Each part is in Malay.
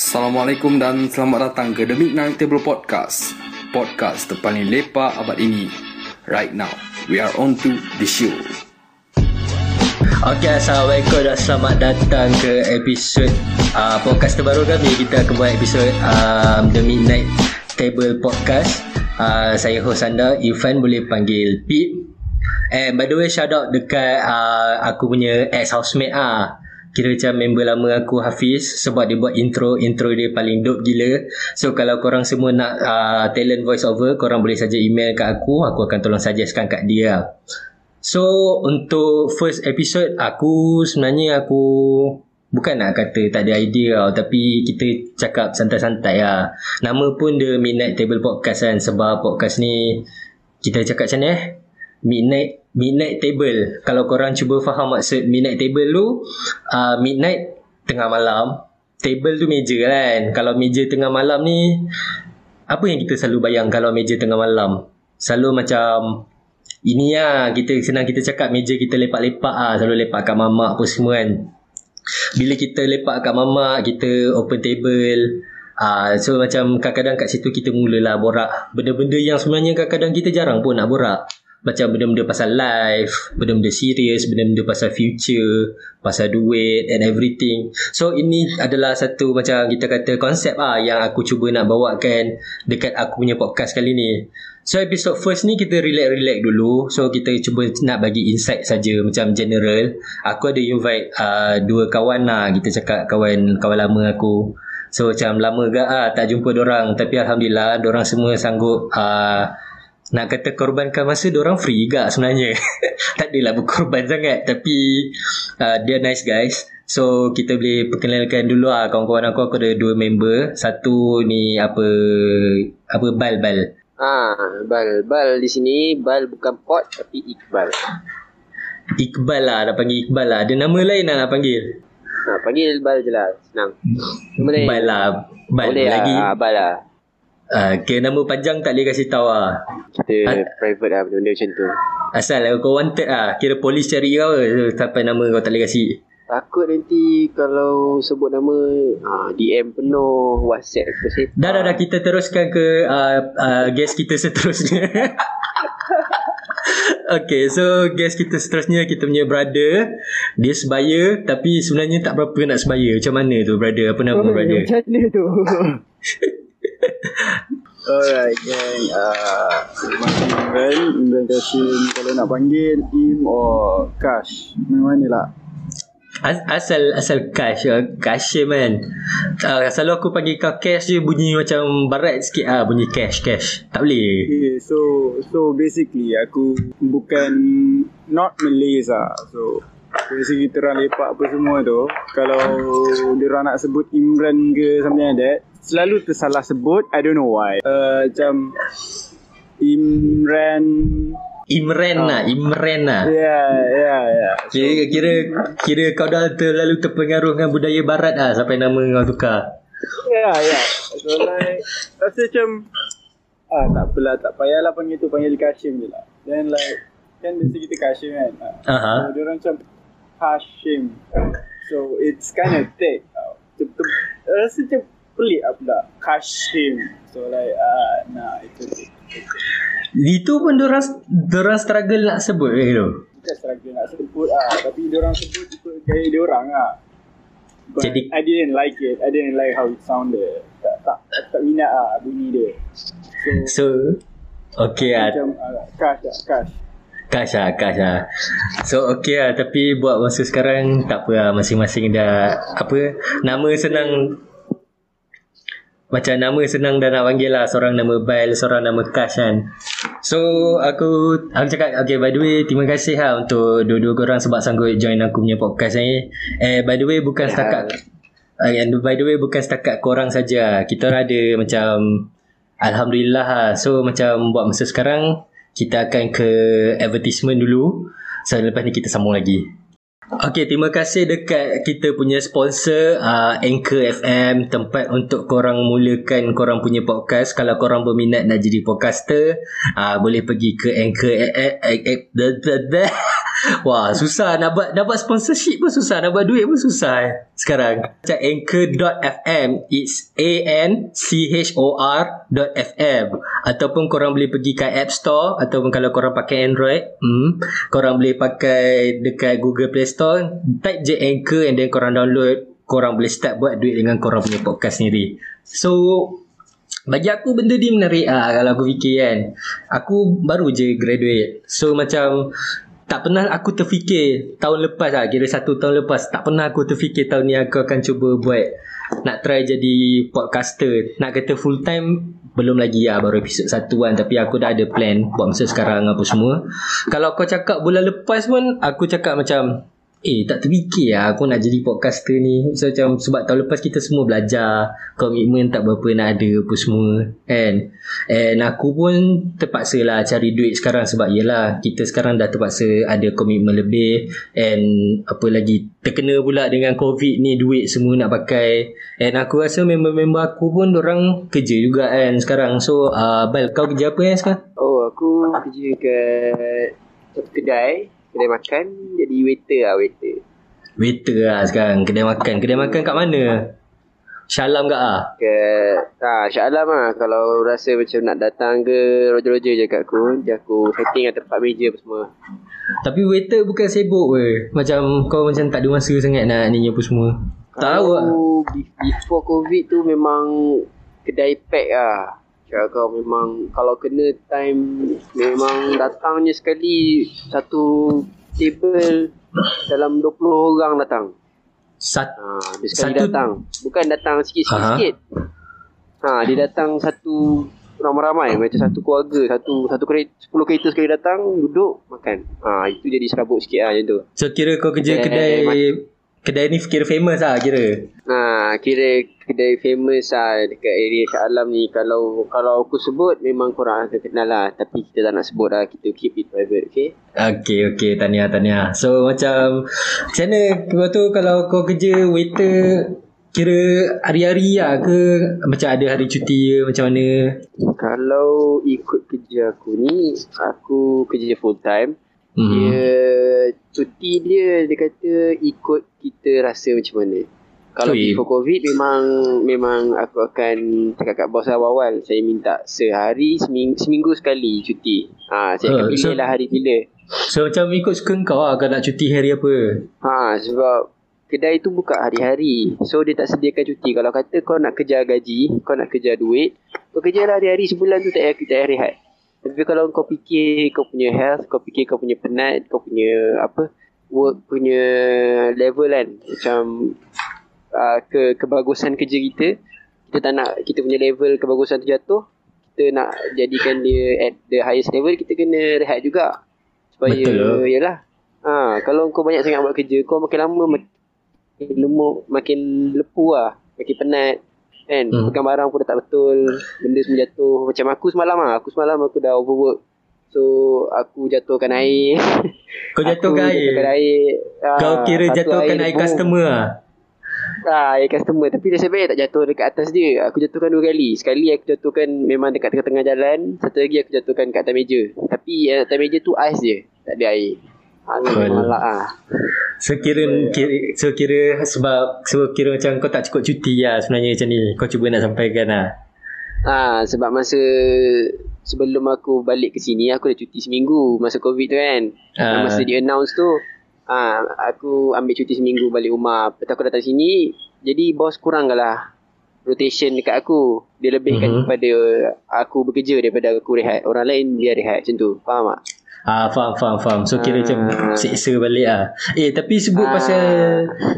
Assalamualaikum dan selamat datang ke The Midnight Table Podcast Podcast terpaling lepak abad ini Right now, we are on to the show Okay, Assalamualaikum dan selamat datang ke episod uh, podcast terbaru kami. Kita akan buat episod um, The Midnight Table Podcast. Uh, saya host anda, Irfan boleh panggil Pip. And by the way, shout out dekat uh, aku punya ex-housemate ah. Kira macam member lama aku Hafiz Sebab dia buat intro Intro dia paling dope gila. So kalau korang semua nak uh, Talent voice over Korang boleh saja email kat aku. Aku akan tolong suggestkan kat dia. So untuk first episode Aku sebenarnya aku Bukan nak kata tak ada idea tau Tapi kita cakap santai-santai lah. Nama pun The Midnight Table Podcast kan Sebab podcast ni Kita cakap macam ni eh Midnight Midnight Table. Kalau korang cuba faham maksud Midnight Table tu uh, Midnight Tengah malam Table tu meja kan. Kalau meja tengah malam ni Apa yang kita selalu bayang Kalau meja tengah malam? Selalu macam Ini lah kita, Senang kita cakap Meja kita lepak-lepak lah Selalu lepak kat mamak apa semua kan. Bila kita lepak kat mamak Kita open table uh, So macam kadang-kadang kat situ Kita mulalah borak. Benda-benda yang sebenarnya Kadang-kadang kita jarang pun nak borak macam benda-benda pasal life, benda-benda serius, benda-benda pasal future, pasal duit and everything. So ini adalah satu macam kita kata konsep ah yang aku cuba nak bawakan dekat aku punya podcast kali ni. So episode first ni kita relax-relax dulu. So kita cuba nak bagi insight saja macam general. Aku ada invite uh, dua kawan lah. Kita cakap kawan kawan lama aku. So macam lama gak ah tak jumpa orang tapi alhamdulillah orang semua sanggup uh, nak kata korbankan masa orang free juga sebenarnya tak adalah berkorban sangat tapi uh, dia nice guys so kita boleh perkenalkan dulu lah kawan-kawan aku aku ada dua member satu ni apa apa Bal Bal Ah, Bal. Bal di sini, Bal bukan pot tapi Iqbal. Iqbal lah nak panggil Iqbal lah ada nama lain lah nak panggil Nah, panggil Bal je lah. Senang. Nama lain? Bal lah Bal Boleh lagi lah. Ah, Bal lah. Uh, ke nama panjang tak boleh kasih tahu lah Kita Ah. private lah benda-benda macam tu. asal kau wanted lah kira polis cari kau sampai nama kau tak boleh kasih Takut nanti kalau sebut nama ah, DM penuh, WhatsApp apa sih. Dah dah dah kita teruskan ke uh, uh, guest kita seterusnya. okay, so guest kita seterusnya kita punya brother. Dia sebaya tapi sebenarnya tak berapa nak sebaya. Macam mana tu brother? Apa nama brother? Macam mana tu? Alright gang uh, Imran Imran Kashim Kalau nak panggil Im or Kash Mana lah As- asal asal Kash uh, Kashim kan. Uh, selalu aku panggil kau Cash je bunyi macam barat sikit ah bunyi Cash Cash. Tak boleh. okay, So So basically Aku Bukan Not Malays lah So Basically kita orang lepak apa semua tu Kalau Diorang nak sebut Imran ke Something like that Selalu tersalah sebut I don't know why uh, Macam Imran Imran lah, Imran lah. Ya ya ya Kira, kira kira kau dah terlalu terpengaruh dengan budaya barat ah sampai nama kau tukar. Ya, ya. So like, rasa macam, ah tak apalah, tak payahlah panggil tu, panggil Kashim je lah. Then like, kan biasa kita Kashim kan. Ah. Aha. So, dia orang macam Hashim. So it's kind of thick. Macam tu, rasa macam pelik lah pula. Kashim. So like, ah nah, itu tu. Itu pun dorang dorang struggle nak sebut eh tu. Bukan struggle nak sebut ah, tapi dia orang sebut ikut gaya dia orang ah. But Jadi- I didn't like it. I didn't like how it sounded. Tak tak tak minat ah bunyi dia. So, So Okay lah macam uh, cash lah, cash. Cash lah Cash lah. So okay lah Tapi buat masa sekarang Tak apa lah. Masing-masing dah Apa Nama senang. Macam nama senang dah nak panggil lah. Seorang nama Bail Seorang nama Cash kan. So aku Aku cakap Okay by the way Terima kasih lah Untuk dua-dua korang Sebab sanggup join aku punya podcast ni. Eh by the way Bukan setakat uh, And by the way Bukan setakat korang saja. Kita ada macam Alhamdulillah lah. So macam Buat masa sekarang Kita akan ke Advertisement dulu So lepas ni kita sambung lagi Okay, terima kasih dekat kita punya sponsor uh, Anchor FM tempat untuk korang mulakan korang punya podcast. Kalau korang berminat nak jadi podcaster, uh, boleh pergi ke Anchor eh, eh, eh, eh. Wah susah nak buat nak buat sponsorship pun susah nak buat duit pun susah eh, sekarang. Macam anchor.fm it's a n c h o r .fm ataupun korang boleh pergi ke App Store ataupun kalau korang pakai Android, hmm, korang boleh pakai dekat Google Play Store, type je Anchor and then korang download, korang boleh start buat duit dengan korang punya podcast sendiri. So bagi aku benda ni menarik ah kalau aku fikir kan. Aku baru je graduate. So macam tak pernah aku terfikir tahun lepas lah kira satu tahun lepas. Tak pernah aku terfikir tahun ni aku akan cuba buat nak try jadi podcaster. Nak kata full time belum lagi lah baru episod satu kan tapi aku dah ada plan buat masa sekarang apa semua. Kalau kau cakap bulan lepas pun aku cakap macam Eh tak terfikir lah aku nak jadi podcaster ni. So, macam Sebab tahun lepas kita semua belajar Komitmen tak berapa nak ada apa semua Kan? And aku pun terpaksa lah cari duit sekarang Sebab yelah kita sekarang dah terpaksa ada komitmen lebih. And apa lagi terkena pula dengan covid ni duit semua nak pakai. And aku rasa member-member aku pun orang kerja juga kan sekarang. So uh, Bal kau kerja apa yang sekarang? Oh aku kerja kat satu kedai kedai makan jadi waiter lah waiter. Waiter lah sekarang kedai makan. Kedai makan kat mana? Syalam ke ah? Ke ah Shah Alam lah kalau rasa macam nak datang ke roja-roja je kat aku, je aku setting lah tempat meja apa semua. Tapi waiter bukan sibuk weh. Macam kau macam tak ada masa sangat nak ni apa semua. Tahu lah. be- Before covid tu memang kedai pack lah. Cakap kau memang kalau kena time memang datangnya sekali satu table dalam 20 orang datang. Sat Ha, dia sekali Satu- datang. Bukan datang sikit-sikit. Ha, dia datang satu ramai-ramai macam satu keluarga, satu satu kereta, 10 kereta sekali datang, duduk makan. Ha, itu jadi serabut sikit lah macam tu. So kira kau kerja Kedai kedai Kedai ni kira famous lah kira Ha, kira kedai famous lah dekat area Shah Alam ni. Kalau kalau aku sebut memang korang akan kenal lah. Tapi kita tak nak sebut lah. Kita keep it private, okay? Okay okay Tania Tania So macam Macam mana Lepas tu kalau kau kerja waiter Kira hari-hari lah ke Macam ada hari cuti ke Macam mana Kalau ikut kerja aku ni, aku kerja full time. Hmm. Dia cuti dia dia kata ikut kita rasa macam mana. Kalau Ui. before covid memang memang aku akan cakap kat bos awal-awal saya minta sehari seminggu, seminggu sekali cuti. Ha saya akan Uh, so- pilih lah hari bila. So macam ikut suka kau lah Kau nak cuti hari apa Ha sebab kedai tu buka hari-hari. So dia tak sediakan cuti. Kalau kata kau nak kejar gaji, kau nak kejar duit, kau kerjalah hari-hari sebulan tu tak payah tak payah rehat. Tapi kalau kau fikir kau punya health, kau fikir kau punya penat, kau punya apa work punya level kan macam uh, ke kebagusan kerja kita kita tak nak kita punya level kebagusan tu jatuh kita nak jadikan dia at the highest level kita kena rehat juga. Supaya Betul. lah. yalah. Ha kalau kau banyak sangat buat kerja kau makin lama makin lemuk makin lepu lah makin penat kan? Hmm. pegang barang pun dah tak betul. Benda semua jatuh. Macam aku semalam lah. Aku semalam aku dah overwork. So aku jatuhkan air. Kau jatuhkan air jatuhkan air? Ah, Kau kira jatuhkan air debu. customer lah Ah, air customer. Tapi nasib baik tak jatuh dekat atas dia. Aku jatuhkan dua kali. Sekali aku jatuhkan memang dekat tengah-tengah jalan. Satu lagi aku jatuhkan kat atas meja. Tapi yang atas meja tu ais je. Tak ada air Memang malak ah. So kira, kira So kira sebab So kira macam kau tak cukup cuti lah Sebenarnya macam ni Kau cuba nak sampaikan lah ha, Sebab masa Sebelum aku balik ke sini Aku dah cuti seminggu Masa covid tu kan Ah. Masa di announce tu ha, Aku ambil cuti seminggu balik rumah Lepas aku datang sini Jadi bos kurangkan lah Rotation dekat aku Dia lebihkan Mhm. mm-hmm. kepada Aku bekerja daripada aku rehat Orang lain dia rehat macam tu Faham tak? Ah faham faham faham. So kira Ah. macam seksa balik ah. Eh tapi sebut Ah. pasal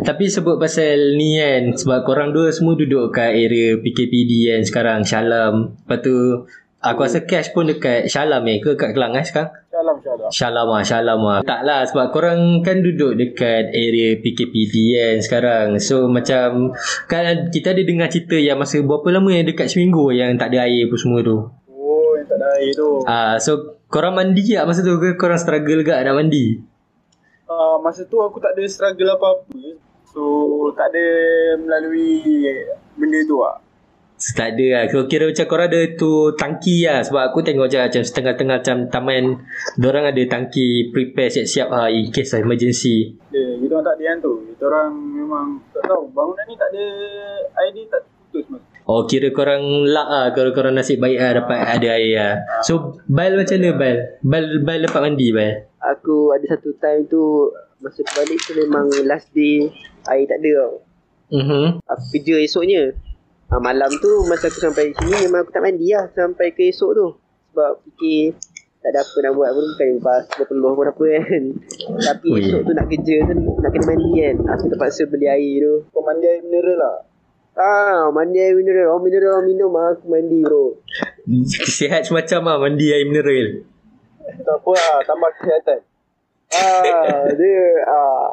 tapi sebut pasal ni kan sebab korang dua semua duduk kat area PKPD kan sekarang Syalam. Lepas tu aku rasa cash pun dekat Syalam eh ke kat Kelang eh sekarang? Shalom, shalom. Syalam ah, Syalam ah. Tak lah sebab korang kan duduk dekat area PKPD kan sekarang. So macam kan kita ada dengar cerita yang masa berapa lama yang dekat seminggu yang tak ada air apa semua tu. Oh, yang tak ada air tu. Ah so korang mandi tak masa tu ke korang struggle gak nak mandi? Uh, masa tu aku tak ada struggle apa-apa. So, tak ada melalui benda tu lah. Tak ada lah Kau kira macam korang ada tu Tangki lah Sebab aku tengok je Macam setengah-tengah Macam taman Diorang ada tangki Prepare siap-siap lah In case of emergency Eh, kita orang tak ada yang tu. Kita orang memang tak tahu. Bangunan ni tak ada ID tak putus mas. Oh kira korang luck lah Kalau korang nasib baik lah Dapat ada air lah So Bal macam mana Bal? Bal, Bal dapat mandi Bal? Aku ada satu time tu Masa aku balik tu memang last day Air tak ada tau Mhm. Aku kerja esoknya ha, Malam tu masa aku sampai sini Memang aku tak mandi lah Sampai ke esok tu Sebab fikir tak ada apa nak buat pun Bukan bas berpeluh pun apa kan Tapi Ui. esok tu nak kerja tu Nak kena mandi kan Aku terpaksa beli air tu Kau mandi air mineral lah. Ah, mandi air mineral Orang mineral orang minum ah, Aku mandi bro Sihat semacam lah Mandi air mineral Tak apa lah. Tambah kesihatan. Ah, dia ah,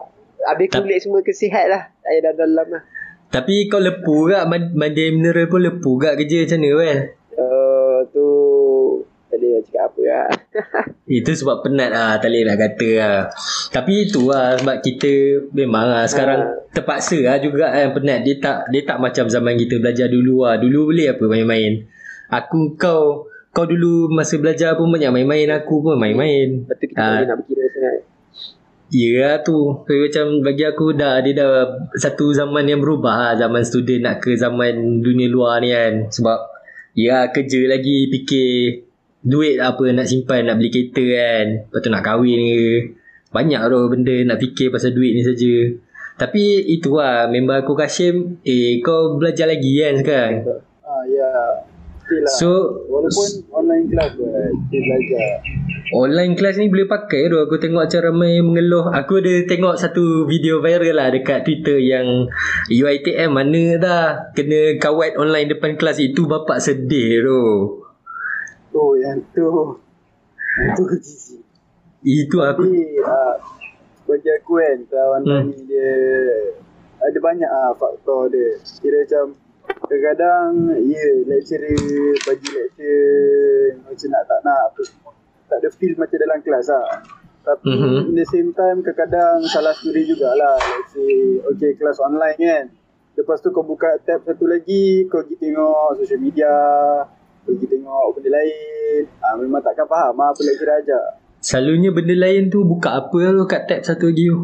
Habis kulit semua kesihat lah Tak payah dalam lah Tapi kau lepu gak man- Mandi air mineral pun lepu gak kerja macam mana Bal? uh, Tu boleh nak cakap apa lah Itu sebab penat lah Tak boleh nak kata lah Tapi itu lah Sebab kita Memang lah Sekarang terpaksa lah juga kan Penat. Dia tak Dia tak macam zaman kita belajar dulu lah Dulu boleh apa main-main? Aku kau Kau dulu masa belajar pun banyak main-main. Aku pun main-main. Tu kita boleh nak berkira sangat. Ya lah tu. So, Macam bagi aku dah Dia dah Satu zaman yang berubah lah Zaman student nak ke zaman dunia luar ni kan. Sebab Ya kerja lagi Fikir Duit apa nak simpan Nak beli kereta kan Lepas tu nak kahwin ke Banyak tu benda Nak fikir pasal duit ni saja Tapi itu lah Member aku Kashim Eh kau belajar lagi kan sekarang Ah, ya. Still lah. So Walaupun online class pun. Still belajar. Online kelas ni boleh pakai tu Aku tengok macam ramai mengeluh Aku ada tengok satu video viral lah Dekat Twitter yang UiTM mana dah Kena kawat online depan kelas Itu bapak sedih tu Tu yang tu. Yang tu jijik. Itu aku Tapi uh, bagi aku kan kawan Hmm. ni dia ada banyak ah faktor dia. Kira macam kadang-kadang ya yeah, lecturer bagi lecture macam nak tak nak apa semua. Tak ada feel macam dalam kelas lah. Tapi Mhm. mm-hmm. in the same time kadang-kadang salah student jugalah. Let's say okay kelas online kan. Lepas tu kau buka tab satu lagi kau pergi tengok social media kau pergi tengok benda lain. Ah memang takkan faham ah apa lecturer ajar. Selalunya benda lain tu Buka apa tu kat tab satu lagi tu?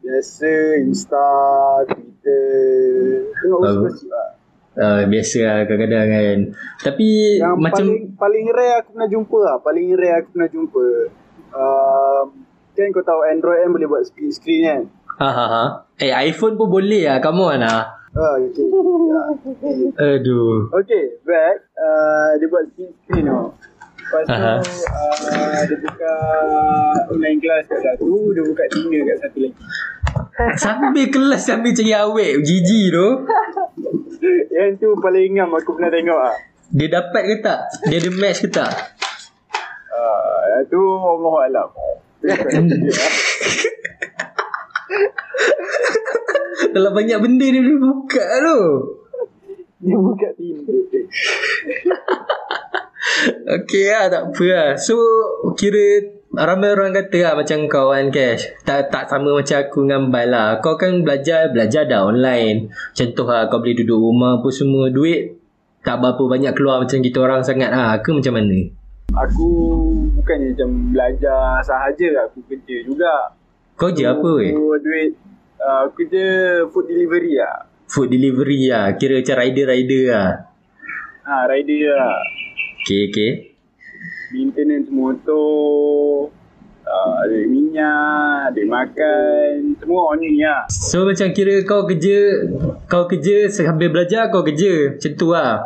Biasa Insta, Twitter Tengok gosip-gosip lah uh, Biasa lah kadang-kadang kan. Tapi Yang macam paling paling rare aku pernah jumpa lah Paling rare aku pernah jumpa um, Kan kau tahu Android kan boleh buat split screen kan? Ha, ha, ha. Eh iPhone pun boleh lah. Come on lah Ah, okay. Ya. Aduh. Okay, back uh, Dia buat split screen tu Lepas tu Aha. uh, Dia buka online class kat satu Dia buka Tinder kat satu lagi. Sambil kelas Sambil cari awet Gigi tu. Yang tu paling ngam aku pernah tengok lah Dia dapat ke tak? Dia ada match ke tak? Uh, tu Allah Alam Dalam banyak benda dia boleh buka tu. Dia buka Tinder Okay lah tak apa lah. So kira Ramai orang kata lah macam kau kan Cash tak, tak sama macam aku dengan Bal lah. Kau kan belajar Belajar dah online. Contoh lah kau boleh duduk rumah apa semua. Duit tak berapa banyak keluar macam kita orang sangat lah. Ke macam mana? Aku bukannya macam belajar sahaja Aku kerja juga. Kau je apa weh? Aku duit uh, Aku kerja food delivery lah Food delivery lah Kira macam rider-rider lah ha, Rider lah Okay okay. Maintenance motor uh, Ada minyak Ada makan Semua on ni lah So macam kira kau kerja Kau kerja sambil belajar kau kerja Macam tu lah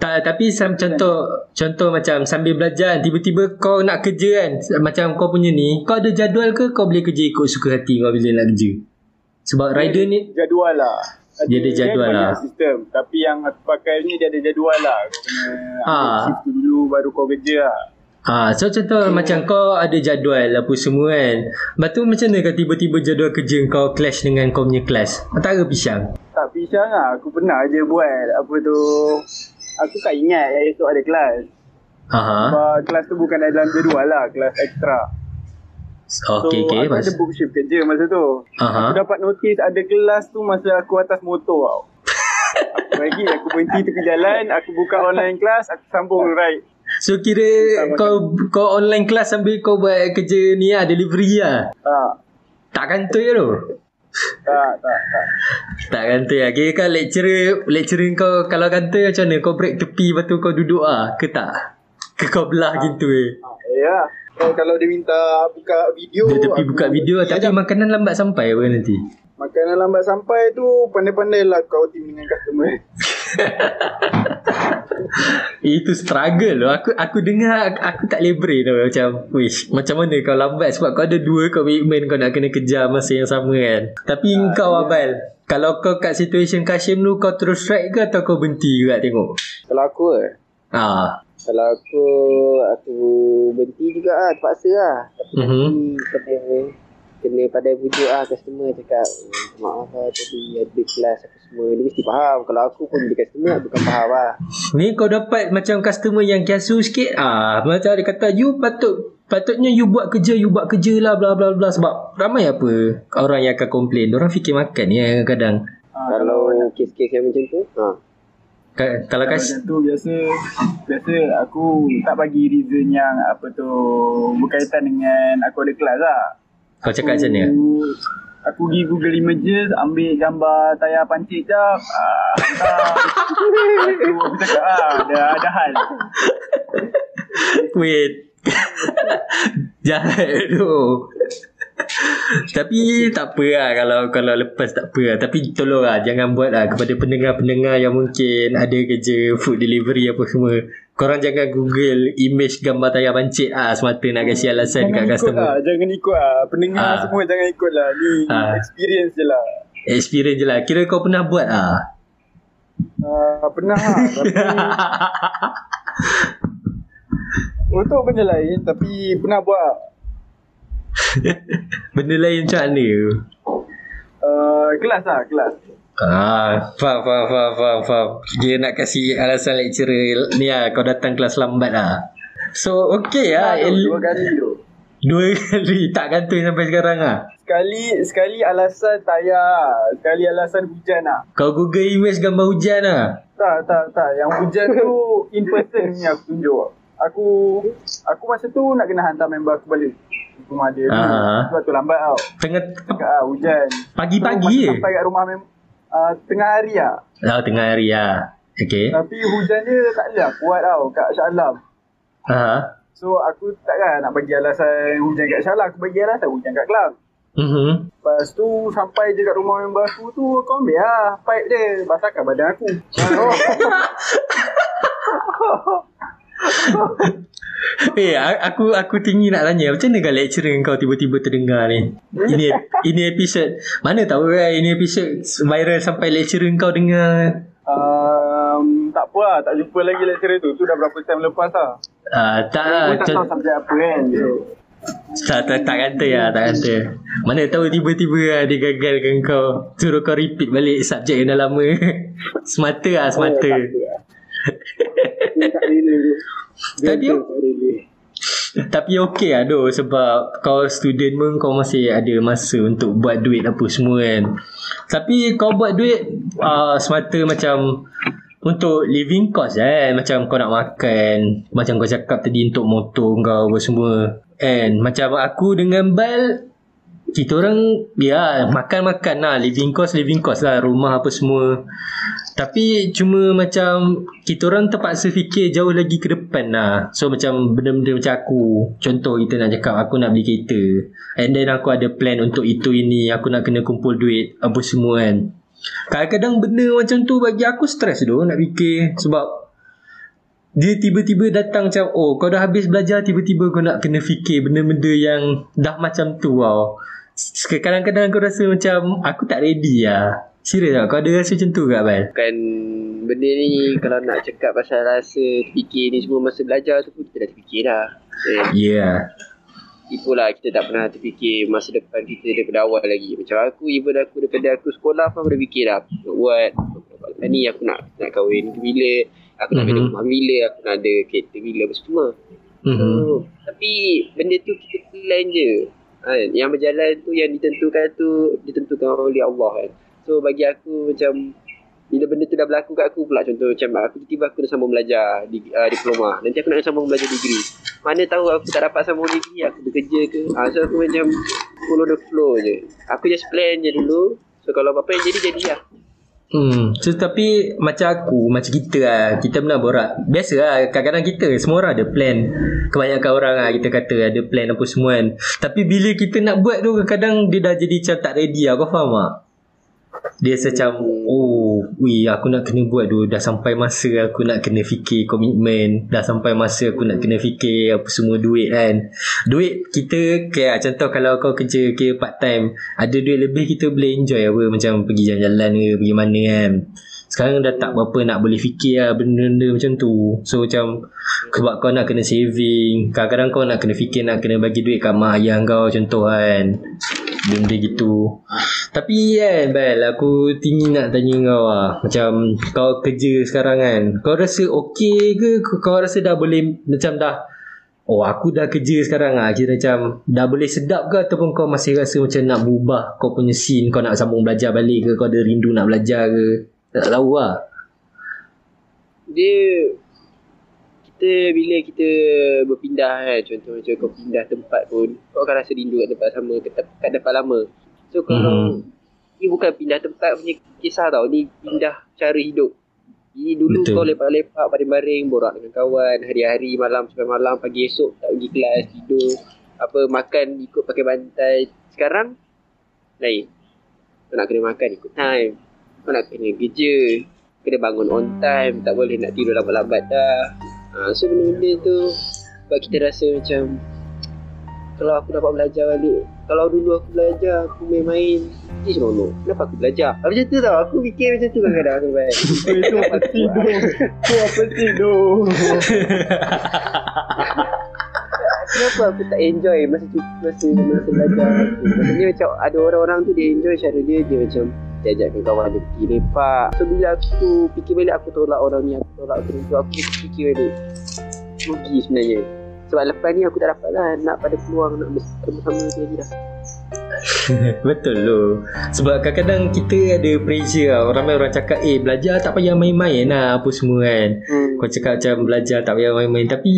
tak, tapi sam, contoh contoh macam sambil belajar tiba-tiba kau nak kerja kan macam kau punya ni kau ada jadual ke kau boleh kerja ikut suka hati kau bila nak kerja sebab rider ni Jadual lah. Dia ada jadual lah. sistem. Tapi yang aku pakai ni Dia ada jadual lah. Kau kena ambil shift dulu Baru kau kerja lah. Ha, so contoh macam kau ada jadual apa semua kan. Lepas tu macam mana kau tiba-tiba jadual kerja kau clash dengan kau punya kelas antara pisang. Tak pisang lah. Aku pernah je buat Apa tu. Aku tak ingat yang esok ada kelas Aha. Sebab kelas tu bukan dalam jadual lah. Kelas ekstra Okay, okay. aku Mas. ada book shift kerja masa tu Aha. Aku dapat notis ada kelas tu Masa aku atas motor tau Aku bagi aku berhenti tepi jalan, aku buka online class, aku sambung ride. So kira kau kau online class sambil kau buat kerja ni lah delivery lah. Tak, Tak kantoi tu. tak, tak, tak. Tak kantoi lah. Kira kan lecturer lecturer kau kalau kantoi macam mana? Kau break tepi lepas tu kau duduk ah ke tak? Ke kau belah gitu eh. Ya. Kalau, kalau dia minta buka video, Dia tepi buka video tapi makanan lambat sampai apa nanti? Makanan lambat sampai tu pandai-pandai lah kau team dengan customer. Itu struggle loh. Aku aku dengar aku, tak lebre tau macam wish macam mana kau lambat sebab kau ada dua komitmen kau nak kena kejar masa yang sama kan. Tapi uh, kau Abal, kalau kau kat situation Kashim tu kau terus strike ke atau kau berhenti juga tengok? Kalau aku eh, Ah. Kalau aku aku berhenti juga lah, terpaksa lah. Tapi Mhm. kena kena pada pujuk lah customer cakap "Hmm, maaf lah tadi ada kelas apa semua. Dia mesti faham. Kalau aku pun jadi customer aku bukan faham lah. Ni kau dapat macam customer yang kiasu sikit. Ah macam dia kata you patut patutnya you buat kerja you buat kerja lah bla bla bla. Sebab ramai apa orang yang akan komplain. Orang fikir makan ya kadang. Ah, kalau kes-kes yang macam tu ha. Ka- kalau kas tu biasa biasa aku tak bagi reason yang apa tu berkaitan dengan aku ada kelas lah. kau cakap macam ni ah? Aku, aku pergi Google Images, ambil gambar tayar pancit jap, ah, hantar. Tu aku cakap ah, ada, ada hal. Wait. Jahat tu. Tapi tak apa lah kalau kalau lepas tak apa lah. Tapi tolong lah jangan buat lah kepada pendengar-pendengar yang mungkin ada kerja food delivery apa semua. Korang jangan google image gambar tayar pancit ah semata nak kasi alasan dekat Jangan customer. lah, jangan ikut lah. Pendengar Ah. semua jangan ikut lah. Ni Ah. experience je lah. Experience je lah. Kira kau pernah buat ah. Uh, pernah lah, tapi untuk benda lain tapi pernah buat Benda lain macam mana? uh, kelas lah kelas Ah, faham, faham, faham, faham, faham. Dia nak kasih alasan lecturer ni lah, kau datang kelas lambat lah. So, okay lah. Tu, El- dua kali tu Dua kali tak kantoi sampai sekarang ah. sekali sekali alasan tayar sekali alasan hujan lah Kau google image gambar hujan lah. tak tak tak yang hujan tu in person ni aku tunjuk aku aku masa tu nak kena hantar member aku balik rumah dia. Ah. sebab tu lambat tau Tengah cakap ah hujan Pagi-pagi so, je? sampai kat rumah mem uh, tengah hari lah oh, tengah hari lah. Okay. Tapi hujan dia tak ada lah kuat tau kat Shah Alam. Ha. So aku takkan nak bagi alasan hujan kat Shah Alam. Aku bagi alasan hujan kat Kelang. Mhm. Lepas tu sampai je kat rumah member aku tu aku ambil lah pipe dia. Basahkan badan aku. Oh. Eh, aku aku tinggi nak tanya macam mana kan lecturer kau tiba-tiba terdengar ni? Ini ini episod mana tahu kan ini episod viral sampai lecturer kau dengar. um, tak apa lah. Tak jumpa lagi lecturer tu. Tu dah berapa time lepas lah. Ah, tak lah. Aku tak tahu subjek apa kan. Tak, tak, tak kata ya, tak kata. Mana tahu tiba-tiba lah dia gagalkan kau. Suruh kau repeat balik subjek yang dah lama. semata lah, semata. tak apa lah. Tak rela tu. Rela. Tapi okey lah doh sebab kau student pun kau masih ada masa untuk buat duit apa semua kan. Tapi kau buat duit uh, semata macam untuk living cost kan. Macam kau nak makan. Macam kau cakap tadi untuk motor kau apa semua. And macam aku dengan Bal kita orang ya makan-makan lah living cost living cost lah rumah apa semua tapi cuma macam kita orang terpaksa fikir jauh lagi ke depan lah. So macam benda-benda macam aku contoh kita nak cakap aku nak beli kereta. And then aku ada plan untuk itu ini aku nak kena kumpul duit apa semua kan. Kadang-kadang benda macam tu bagi aku stres tu nak fikir. Sebab dia tiba-tiba datang macam oh kau dah habis belajar tiba-tiba kau nak kena fikir benda-benda yang dah macam tu tau kadang-kadang aku rasa macam aku tak ready lah serius tak kau ada rasa macam tu tak Bal Bukan benda ni kalau nak cakap pasal rasa terfikir ni semua masa belajar tu pun kita dah terfikir dah. Eh, ya yeah. itulah kita tak pernah terfikir masa depan kita daripada awal lagi. Macam aku, even aku daripada aku sekolah pun aku dah fikir dah. Nak buat, ni aku nak nak kahwin ke bila, aku nak Mhm. ada rumah bila, aku nak ada kereta bila apa semua. mm-hmm. So, tapi benda tu kita plan je. Kan? Yang berjalan tu, yang ditentukan tu, ditentukan oleh Allah kan. So bagi aku macam bila benda tu dah berlaku kat aku pula contoh macam aku tiba-tiba aku dah sambung belajar di uh, diploma nanti aku nak sambung belajar degree mana tahu aku tak dapat sambung degree aku bekerja ke uh, so aku macam follow the flow je aku just plan je dulu so kalau apa-apa yang jadi jadi lah Hmm, so, tapi macam aku, macam kita lah, kita pernah borak. Biasa lah, kadang-kadang kita, semua orang ada plan. Kebanyakan orang lah, kita kata ada plan apa semua kan. Tapi bila kita nak buat tu, kadang-kadang dia dah jadi macam tak ready lah, kau faham tak? Dia macam Oh Ui aku nak kena buat tu Dah sampai masa aku nak kena fikir komitmen Dah sampai masa aku nak kena fikir Apa semua duit kan. Duit kita Kayak contoh kalau kau kerja Kira part time Ada duit lebih kita boleh enjoy apa? Macam pergi jalan-jalan ke Pergi mana kan sekarang dah tak berapa nak boleh fikir lah benda-benda macam tu. So macam sebab kau nak kena saving. Kadang-kadang kau nak kena fikir nak kena bagi duit kat mak ayah kau contoh kan. Benda gitu. Tapi kan Bel aku tinggi nak tanya kau lah. Macam kau kerja sekarang kan. Kau rasa okey ke? Kau rasa dah boleh macam dah Oh aku dah kerja sekarang lah Kira macam Dah boleh sedap ke Ataupun kau masih rasa macam Nak berubah Kau punya scene Kau nak sambung belajar balik ke Kau ada rindu nak belajar ke tak tahu lah. Dia Kita bila kita berpindah kan Contoh macam kau pindah tempat pun Kau akan rasa rindu kat tempat sama Kat, kat tempat lama. So kalau hmm. Ni bukan pindah tempat punya kisah tau Ni pindah cara hidup. Ini dulu Betul. kau lepak-lepak baring-baring Borak dengan kawan Hari-hari malam sampai malam Pagi esok tak pergi kelas Tidur Apa makan ikut pakai bantai. Sekarang Lain. Kau nak kena makan ikut time kau nak kena kerja Kena bangun on time Tak boleh nak tidur lambat-lambat dah. Ha, So benda-benda tu Sebab kita rasa macam Kalau aku dapat belajar balik Kalau dulu aku belajar Aku main-main Ini seronok Kenapa aku belajar? Ha, Macam tu tau Aku fikir macam tu kadang-kadang sampai. Itu apa tidur? Itu apa tidur? Kenapa aku tak enjoy masa masa masa belajar? Maksudnya macam ada orang-orang tu dia enjoy cara dia Dia macam dia ajakkan kawan dia pergi. Lepak so bila aku fikir balik aku tolak orang ni aku tolak orang tu aku fikir balik. Rugi sebenarnya. Sebab lepas ni aku tak dapat lah nak pada peluang nak bersama dia lagi dah. Betul lo. Sebab kadang-kadang kita ada pressure lah. Ramai orang cakap Eh belajar tak payah main-main lah Apa semua kan. Hmm. Kau cakap macam belajar tak payah main-main. Tapi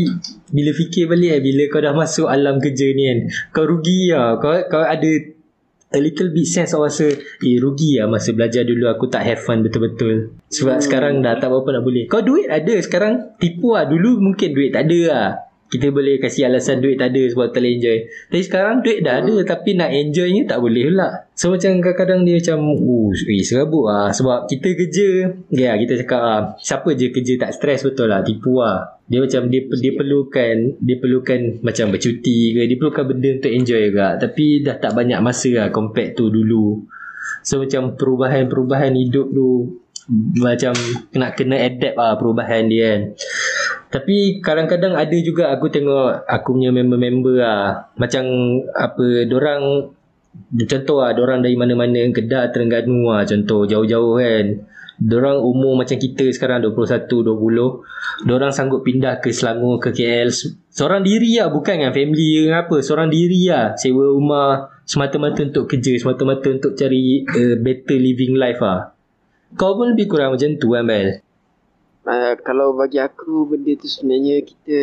Bila fikir balik eh, Bila kau dah masuk alam kerja ni kan Kau rugi lah. Kau, kau ada a little bit sense of rasa eh rugi lah masa belajar dulu aku tak have fun betul-betul. Sebab hmm. sekarang dah tak apa-apa nak boleh. Kau duit ada sekarang? Tipu lah. Dulu mungkin duit tak ada lah kita boleh kasih alasan duit tak ada sebab tak boleh enjoy. Tapi sekarang duit dah ada tapi nak enjoynya tak boleh pula. So macam kadang-kadang dia macam uh, eh, serabut lah. Sebab kita kerja ya kita cakap lah siapa je kerja tak stress betul lah tipu lah. Dia macam dia dia perlukan dia perlukan macam bercuti ke dia perlukan benda untuk enjoy juga. Tapi dah tak banyak masa lah compared tu dulu. So macam perubahan-perubahan hidup tu macam nak kena adapt lah perubahan dia kan tapi kadang-kadang ada juga aku tengok aku punya member-member lah. Macam apa, orang contoh lah, orang dari mana-mana Kedah, Terengganu lah contoh, jauh-jauh kan. Orang umur macam kita sekarang 21, 20. Orang sanggup pindah ke Selangor, ke KL. Seorang diri lah, bukan dengan family ke apa. Seorang diri lah, sewa rumah semata-mata untuk kerja, semata-mata untuk cari uh, better living life lah. Kau pun lebih kurang macam tu kan, Bel? Uh, kalau bagi aku benda tu sebenarnya kita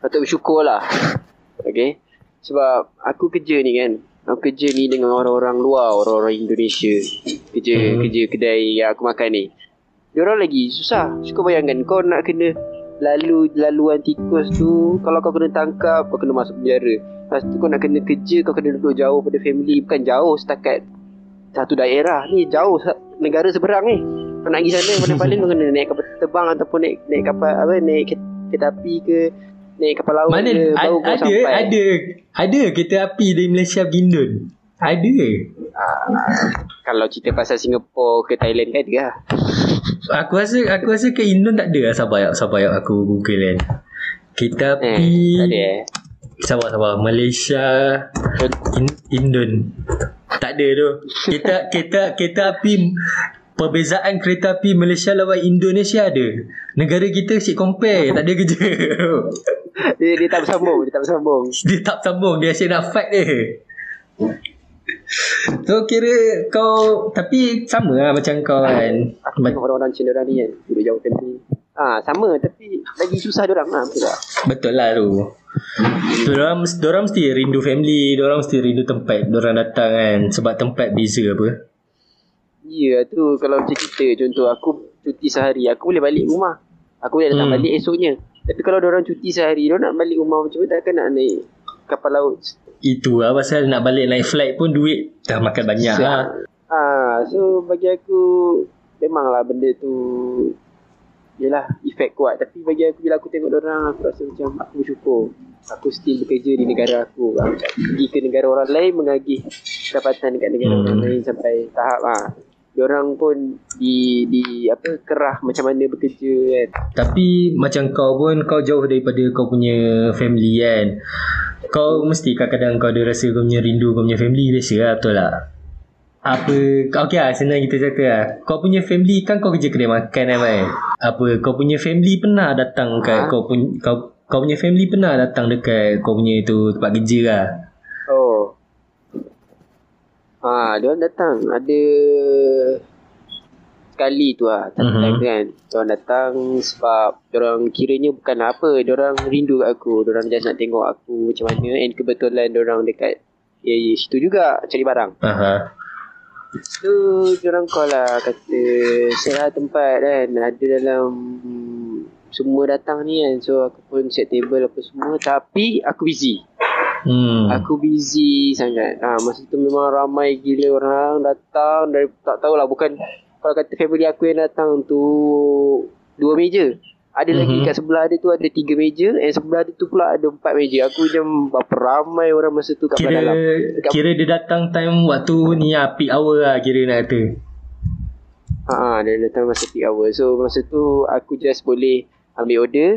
patut bersyukur lah. Okay. Sebab aku kerja ni kan. Aku kerja ni dengan orang-orang luar, orang-orang Indonesia. Kerja hmm. kerja kedai yang aku makan ni. Diorang lagi susah. Suka bayangkan kau nak kena lalu laluan tikus tu. Kalau kau kena tangkap, kau kena masuk penjara. Lepas tu kau nak kena kerja, kau kena duduk jauh pada family. Bukan jauh setakat satu daerah. Ni jauh negara seberang ni. Kau nak pergi sana mana paling kau kena naik kapal terbang ataupun naik naik kapal apa naik kereta api ke naik kapal laut mana, ke baru kau ada, sampai. Ada ada kereta api dari Malaysia Bindun. Ada. Uh, kalau cerita pasal Singapore ke Thailand kan ada lah. Aku rasa aku rasa ke Indon tak ada lah sabar ya sabar ya aku Google kan. Kereta eh, api eh, tak ada eh. Sabar sabar Malaysia In, Indon Tak ada tu Kita kita kita api Perbezaan kereta api Malaysia lawan Indonesia ada. Negara kita si compare, tak ada kerja. dia, dia tak bersambung, dia tak bersambung. Dia tak bersambung, dia asyik nak fight dia. So kira kau Tapi sama lah macam kau kan Aku tengok orang-orang Cina orang ni kan Duduk jauh family Ah sama tapi lagi susah orang lah betul tak? Betul lah tu Diorang, diorang mesti rindu family Diorang mesti rindu tempat Diorang datang kan Sebab tempat beza apa Ya tu kalau macam kita contoh aku cuti sehari aku boleh balik rumah. Aku boleh datang Hmm. balik esoknya. Tapi kalau orang cuti sehari dia nak balik rumah macam mana takkan nak naik kapal laut. Itu lah pasal nak balik naik flight pun duit Dah makan banyak Siap. lah Ah so bagi aku memanglah benda tu Yelah efek kuat Tapi bagi aku bila aku tengok orang Aku rasa macam aku bersyukur Aku still bekerja di negara aku pergi ke negara orang lain Mengagih pendapatan dekat negara Hmm. orang lain Sampai tahap ah. Diorang pun di di apa kerah macam mana bekerja kan. Tapi macam kau pun Kau jauh daripada kau punya family kan Kau mesti kadang-kadang kau ada rasa kau punya rindu kau punya family Biasa lah betul tak? Apa Okay lah senang kita cakap lah Kau punya family kan kau kerja kedai makan kan Mai? Apa kau punya family pernah datang kat Ha? kau punya kau kau punya family pernah datang dekat kau punya tu tempat kerja lah. Ha, dia orang datang. Ada sekali tu lah. Tak Mhm. time tu kan. Dia orang datang sebab dia orang kiranya bukan apa. Dia orang rindu kat aku. Dia orang just nak tengok aku macam mana. And kebetulan dia orang dekat ya, ya, situ juga cari barang. Aha. So, dia orang call lah kata saya tempat kan. Ada dalam semua datang ni kan. So, aku pun set table apa semua. Tapi, aku busy. Hmm. Aku busy sangat. Ha, masa tu memang ramai gila orang datang dari tak tahulah bukan kalau kata family aku yang datang tu dua meja. Ada lagi Mhm. kat sebelah dia tu ada tiga meja and sebelah dia tu pula ada empat meja. Aku macam berapa ramai orang masa tu kat Kira dalam. kira dia datang time waktu ni lah peak hour lah kira nak kata. Ha, ha, dia datang masa peak hour. So masa tu aku just boleh ambil order.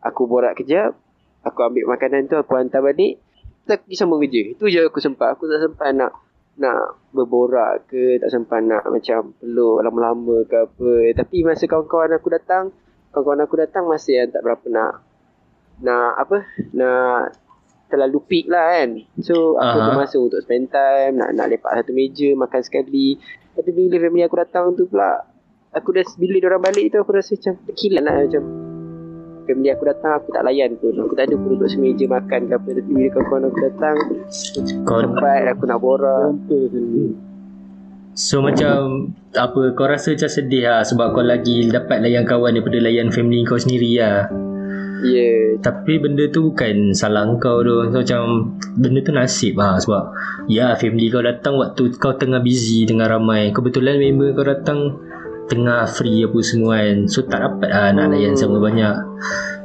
Aku borak kejap. Aku ambil makanan tu aku hantar balik. Aku pergi sambung kerja. Itu je aku sempat. Aku tak sempat nak nak berborak ke tak sempat nak macam peluk lama-lama ke apa. Tapi masa kawan-kawan aku datang, kawan-kawan aku datang masih yang tak berapa nak nak apa? Nak terlalu peak lah kan. So aku Aha. uh masa untuk spend time, nak nak lepak satu meja, makan sekali. Tapi bila family aku datang tu pula Aku dah bila dia orang balik tu aku rasa macam terkilan lah macam Family aku datang aku tak layan pun Aku tak ada pun duduk semeja makan ke apa Tapi bila kawan-kawan aku datang Kau Sempat aku nak borak. So macam apa kau rasa macam sedih lah sebab kau lagi dapat layan kawan daripada layan family kau sendiri lah. Ya yeah. Tapi benda tu bukan salah kau tu. So, macam benda tu nasib lah sebab ya family kau datang waktu kau tengah busy tengah ramai. Kebetulan member kau datang tengah free apa semua kan. So tak dapat lah nak layan sama banyak.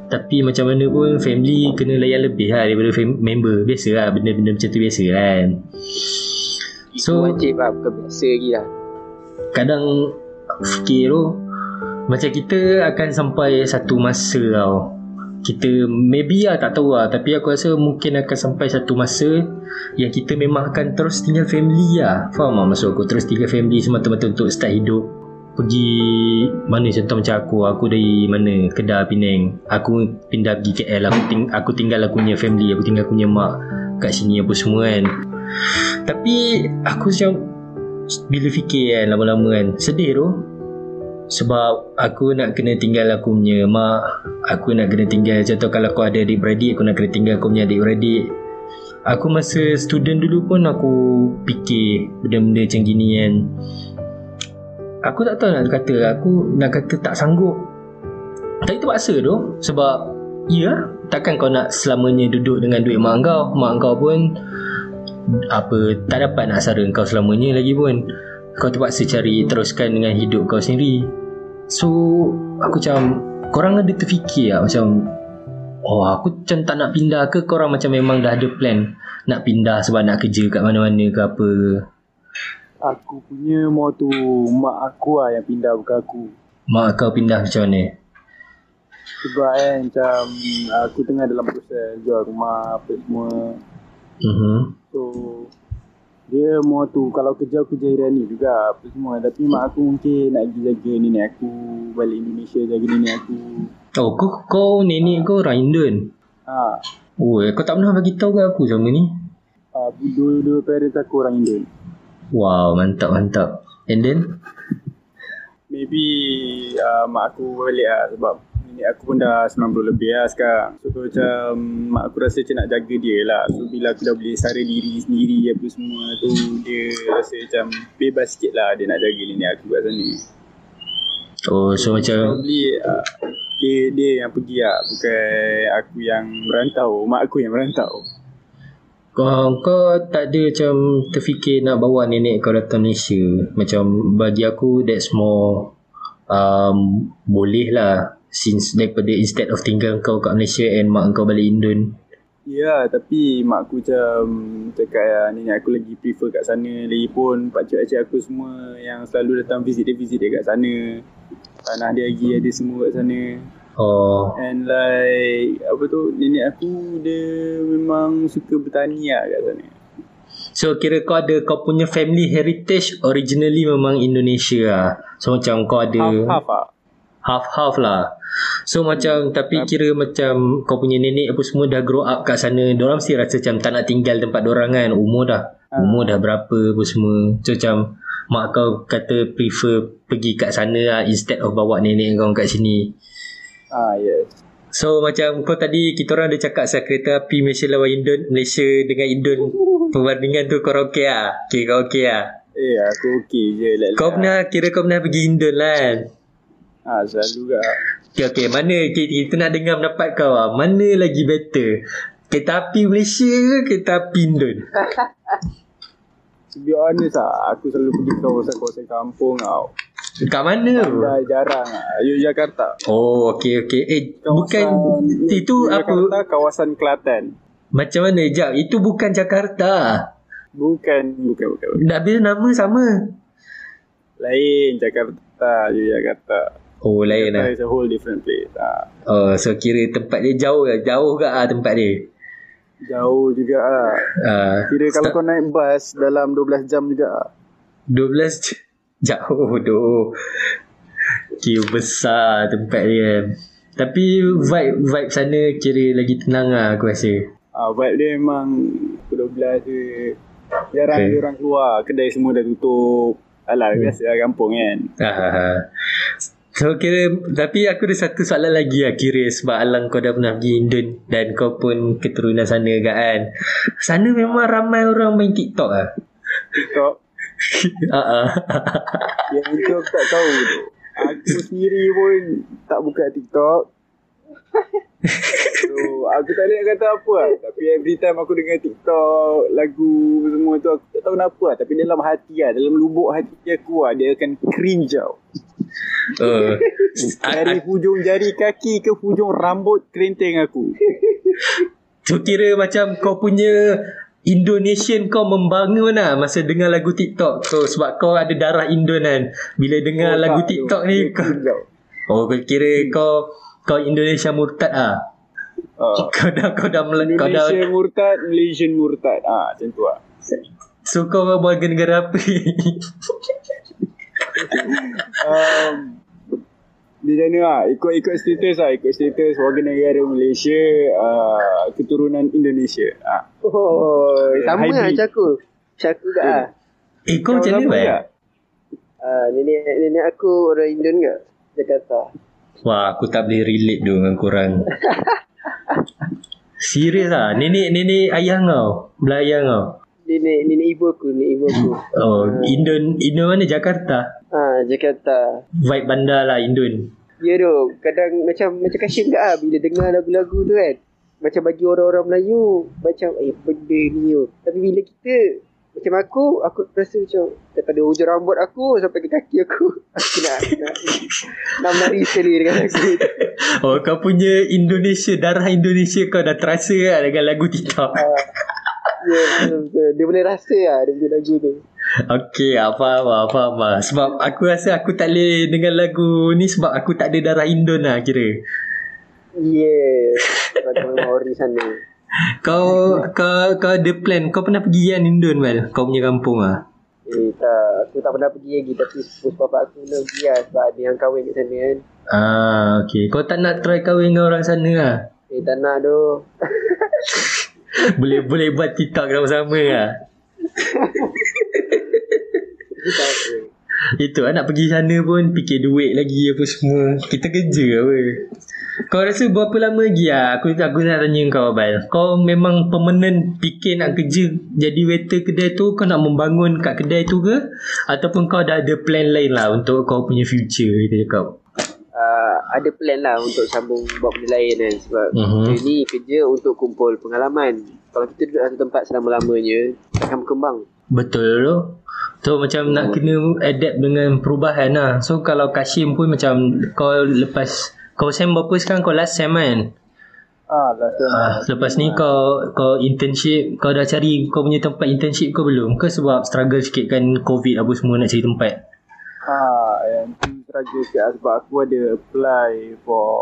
Tapi macam mana pun family kena layan lebih lah daripada fam- member. Biasa lah benda-benda macam tu biasa kan. So, Itu wajib lah bukan biasa lagi lah kadang fikir tu macam kita akan sampai satu masa tau kita maybe lah tak tahu lah tapi aku rasa mungkin akan sampai satu masa yang kita memang akan terus tinggal family lah faham tak maksud aku terus tinggal family semata-mata untuk start hidup pergi mana contoh macam aku aku dari mana? Kedah Penang. Aku pindah pergi KL aku, ting- aku tinggal aku punya family aku tinggal aku punya mak kat sini apa semua kan. Tapi aku macam bila fikir kan lama-lama kan sedih tu. Sebab aku nak kena tinggal aku punya mak aku nak kena tinggal contoh kalau aku ada adik-beradik aku nak kena tinggal aku punya adik-beradik. Aku masa student dulu pun aku fikir benda-benda macam gini kan aku tak tahu nak kata aku nak kata tak sanggup. Tapi terpaksa tu sebab ya takkan kau nak selamanya duduk dengan duit mak kau mak kau pun apa tak dapat nak sara kau selamanya lagi pun. Kau terpaksa cari teruskan dengan hidup kau sendiri. So aku macam korang ada terfikir lah macam oh aku macam tak nak pindah ke? Korang macam memang dah ada plan nak pindah sebab nak kerja kat mana-mana ke apa Aku punya motu mak aku lah yang pindah bukan aku. mak kau pindah macam mana Sebab kan macam aku tengah dalam proses jual rumah apa semua. uh-huh. So dia mau tu kalau kerja aku kerja Irani juga apa semua tapi mak aku mungkin nak pergi jaga nenek aku balik Indonesia jaga nenek aku. oh kau, kau nenek kau orang Indon Ha. oh kau tak pernah bagi tahu ke aku sama ni Uh, dua-dua parents aku orang Indian. Wow, mantap mantap. And then Maybe uh, mak aku balik lah sebab nenek aku pun dah 90 lebih lah sekarang. So macam mak aku rasa macam nak jaga dia lah. So bila aku dah boleh sara diri sendiri apa semua tu dia rasa macam bebas sikit lah dia nak jaga nenek aku kat sana. oh so macam Probably uh, dia, dia yang pergi lah bukan aku yang merantau. Mak aku yang merantau. Kau kau tak ada macam terfikir nak bawa nenek kau datang Malaysia. Macam bagi aku that's more um, boleh lah since daripada instead of tinggal kau kat Malaysia and mak kau balik Indon. Ya, tapi mak aku macam cakap ya, nenek aku lagi prefer kat sana. Lagipun pakcik-pakcik aku semua yang selalu datang visit dia, visit dia kat sana. Tanah dia lagi ada semua kat sana. Oh, And like, apa tu, nenek aku dia memang suka bertani lah kat sana. So kira kau ada kau punya family heritage originally memang Indonesia lah. So macam kau ada Half-half lah. half-half lah. So macam tapi kira macam kau punya nenek apa semua dah grow up kat sana. Diorang mesti rasa macam tak nak tinggal tempat diorang kan. Umur dah umur dah berapa apa semua. So macam mak kau kata prefer pergi kat sana lah instead of bawa nenek kau kat sini. Ah, yes. So macam kau tadi kita orang ada cakap pasal kereta api Malaysia lawan Indon, Malaysia dengan Indon perbandingan tu kau okey lah. Okay kau okey lah. Eh, aku okey je. Like, Kau pernah kira kau pernah pergi Indon lah kan? Ah, selalu kat. Okay, okay. Mana kita, kita nak dengar pendapat kau lah. Mana lagi better? Kereta api Malaysia ke kereta api Indon? To be honest lah, aku selalu pergi kawasan-kawasan kampung tau. Kat mana? Dah jarang lah. Yogyakarta. Oh, okay, okay. Eh, bukan itu apa? Yogyakarta, kawasan Kelantan. Macam mana? Jap, itu bukan Jakarta. Bukan, bukan, bukan. bukan. Dah bila nama sama. Lain Jakarta, Yogyakarta. Oh, lain lah. Jakarta is a whole different place. Ha. Oh, so kira tempat dia jauh lah. Jauh ke ah tempat dia? Jauh juga lah. Uh, Kira kalau kau naik bas dalam 12 jam juga lah. 12 j- jauh doh. Kira besar tempat dia. Tapi vibe vibe sana kira lagi tenang lah aku rasa. Ha, vibe dia memang pukul 12 je. Jarang Okay. orang keluar. Kedai semua dah tutup. Alah, hmm. biasa lah kampung kan. Ah, So kira Tapi aku ada satu soalan lagi lah Kira sebab Alang kau dah pernah pergi Indon Dan kau pun keturunan sana kan Sana memang ramai orang main TikTok lah TikTok. Ah, ah. Yang itu aku tak tahu tu. Aku sendiri pun tak buka TikTok. So, aku tak nak kata apa lah. Tapi every time aku dengar TikTok, lagu semua tu, aku tak tahu kenapa lah. Tapi dalam hati lah, dalam lubuk hati aku lah, dia akan cringe tau. A- Dari hujung jari kaki ke hujung rambut kelenteng aku. So kira macam kau punya Indonesian kau membangun lah masa dengar lagu TikTok kau sebab kau ada darah Indon kan. Bila dengar Oh, lagu tak TikTok tu. ni Dia kau. Oh kau kira kau kau Indonesia murtad ah. Ah. Kau dah kau dah mele- kau dah Indonesia murtad, Malaysian murtad. Ah, macam tu lah. so kau warga negara apa? um, di sana lah ikut-ikut status lah ikut status warga negara Malaysia uh, keturunan Indonesia ah. Oh, sama lah macam aku. Macam aku juga lah. eh kau macam mana sama Bai? tak? Uh, nenek, nenek aku orang Indon ke? Jakarta. Wah aku tak boleh relate tu dengan korang. Serius lah Nenek nenek ayah kau Belah ayah kau Nenek, nenek ibu aku, nenek ibu aku. Oh Indon Indon mana Jakarta Ah, Jakarta. Vibe bandar lah Indon Ya tu, kadang macam macam kasihan ke ah bila dengar lagu-lagu tu kan. Macam bagi orang-orang Melayu macam eh benda ni yo. Tapi bila kita macam aku, aku rasa macam daripada hujung rambut aku sampai ke kaki aku, aku nak nak, nak menari sekali dengan tu. Oh kau punya Indonesia Darah Indonesia kau dah terasa lah Dengan lagu TikTok Ah, Ya, betul. Dia boleh rasa lah dia punya lagu tu. Okay ah, faham lah Faham lah Sebab aku rasa aku tak boleh Dengan lagu ni Sebab aku tak ada darah Indon lah kira. Sebab memang ori sana. Kau Kau kau ada plan Kau pernah pergi kan Indon Mal Kau punya kampung lah Eh tak, aku tak pernah pergi lagi tapi sepupu bapak aku nak pergi lah sebab ada yang kahwin kat sana kan. Ah, okay. Kau tak nak try kahwin dengan orang sana lah? Eh tak nak tu. boleh boleh buat TikTok sama-sama lah. Itu lah nak pergi sana pun fikir duit lagi apa semua. Kita kerja apa. Kau rasa berapa lama lagi lah? Aku, aku nak tanya kau Abang. Kau memang permanent fikir nak kerja jadi waiter kedai tu? Kau nak membangun kat kedai tu ke? Ataupun kau dah ada plan lain lah untuk kau punya future kita cakap? Uh, ada plan lah untuk sambung buat benda lain kan sebab Mhm. uh-huh. kerja ni kerja untuk kumpul pengalaman kalau kita duduk satu tempat selama-lamanya takkan berkembang Betul tu. So macam nak kena adapt dengan perubahan lah. So kalau Kashim pun macam kau lepas kau sem berapa sekarang kau last sem kan? Ah, last time. Ah, lepas ni kau kau internship kau dah cari kau punya tempat internship kau belum? Ke sebab struggle sikit kan covid apa semua nak cari tempat? Ah, yang tu sikit lah sebab aku ada apply for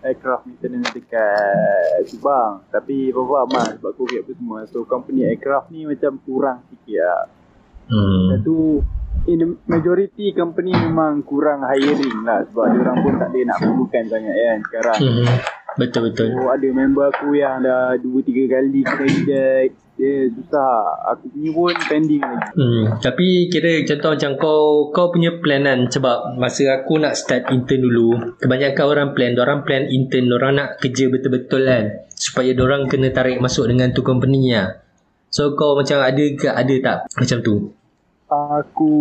aircraft maintenance dekat Subang. Tapi apa-apa aman sebab COVID apa semua. So company aircraft ni macam kurang sikit lah. Hmm. Tu in majority company memang kurang hiring lah sebab orang pun tak ada nak perlukan sangat kan sekarang. hmm. Betul betul. So ada member aku yang dah 2-3 kali kena reject. Dia susah. Aku punya pun pending lagi. Hmm, tapi kira contoh macam kau kau punya plan kan sebab masa aku nak start intern dulu kebanyakan orang plan orang plan intern orang nak kerja betul-betul kan supaya orang kena tarik masuk dengan tu company lah so kau macam ada ke ada tak macam tu Aku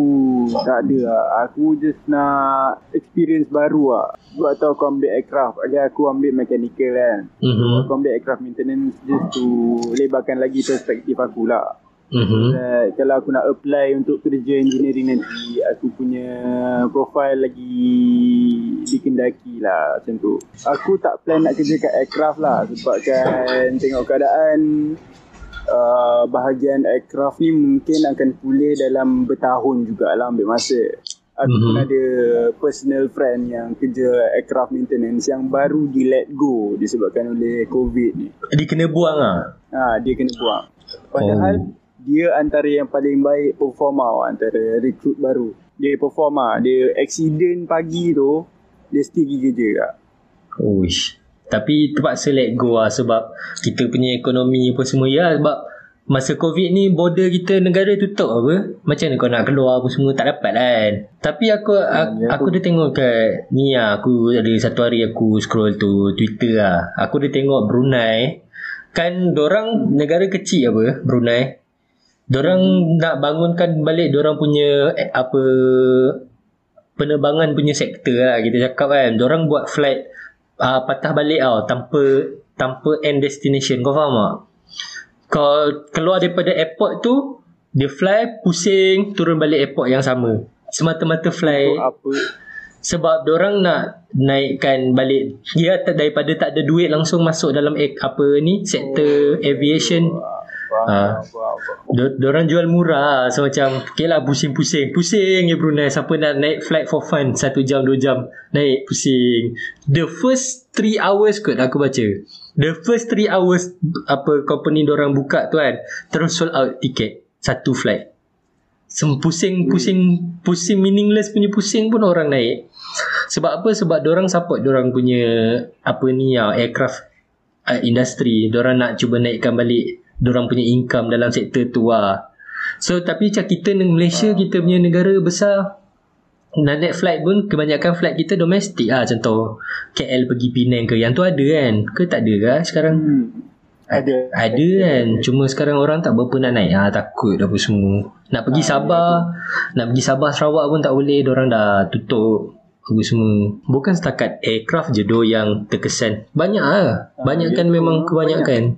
tak ada lah. Aku just nak experience baru lah. Sebab tahu aku ambil aircraft. Agar aku ambil mechanical kan. mhm Aku ambil aircraft maintenance just to lebarkan lagi perspektif aku lah. mhm Uh, kalau aku nak apply untuk kerja engineering nanti, aku punya profile lagi dikendaki lah macam tu. Aku tak plan nak kerja kat aircraft lah sebab kan tengok keadaan uh, bahagian aircraft ni mungkin akan pulih dalam bertahun jugalah ambil masa. Aku Mhm. pun ada personal friend yang kerja aircraft maintenance yang baru di let go disebabkan oleh COVID ni. dia kena buang ah Ha, dia kena buang. Padahal oh. dia antara yang paling baik performa tau, antara recruit baru. Dia performa, dia accident pagi tu dia still pergi kerja kak. Uish. Tapi terpaksa let go lah sebab kita punya ekonomi apa semua ya sebab masa covid ni border kita negara tutup apa. Macam mana kau nak keluar apa semua tak dapat kan. Tapi aku aku, ya aku dah tengok kat ni lah aku ada satu hari aku scroll tu Twitter lah. Aku dah tengok Brunei. Kan dorang negara kecil apa Brunei. Dorang nak bangunkan balik dorang punya eh, apa penerbangan punya sektor lah kita cakap kan. Dorang buat flight uh, patah balik tau tanpa tanpa end destination. Kau faham tak? Kau keluar daripada airport tu dia fly pusing turun balik airport yang sama. Semata-mata fly. So, apa? Sebab orang nak naikkan balik. Dia daripada tak ada duit langsung masuk dalam apa ni sektor aviation Ah. faham. Dia orang jual murah So macam Okay lah pusing-pusing Pusing je Brunei Siapa nak naik flight for fun Satu jam dua jam Naik pusing The first 3 hours kot aku baca The first 3 hours Apa company orang buka tu kan Terus sold out tiket Satu flight Sem pusing pusing pusing meaningless punya pusing pun orang naik. Sebab apa? Sebab orang support orang punya apa ni ya aircraft uh, industry. Orang nak cuba naikkan balik orang punya income dalam sektor tu lah. So tapi macam kita di Malaysia kita punya negara besar nak naik flight pun kebanyakan flight kita domestik lah contoh KL pergi Penang ke yang tu ada kan? Ke tak ada ke sekarang? Hmm. Ada. ada kan? Cuma sekarang orang tak berapa nak naik. Ah, Takut apa semua. Nak pergi Sabah Nak pergi Sabah Sarawak pun tak boleh. Diorang dah tutup Apa semua. Bukan setakat aircraft je do yang terkesan. Banyak lah Banyak kan memang kebanyakan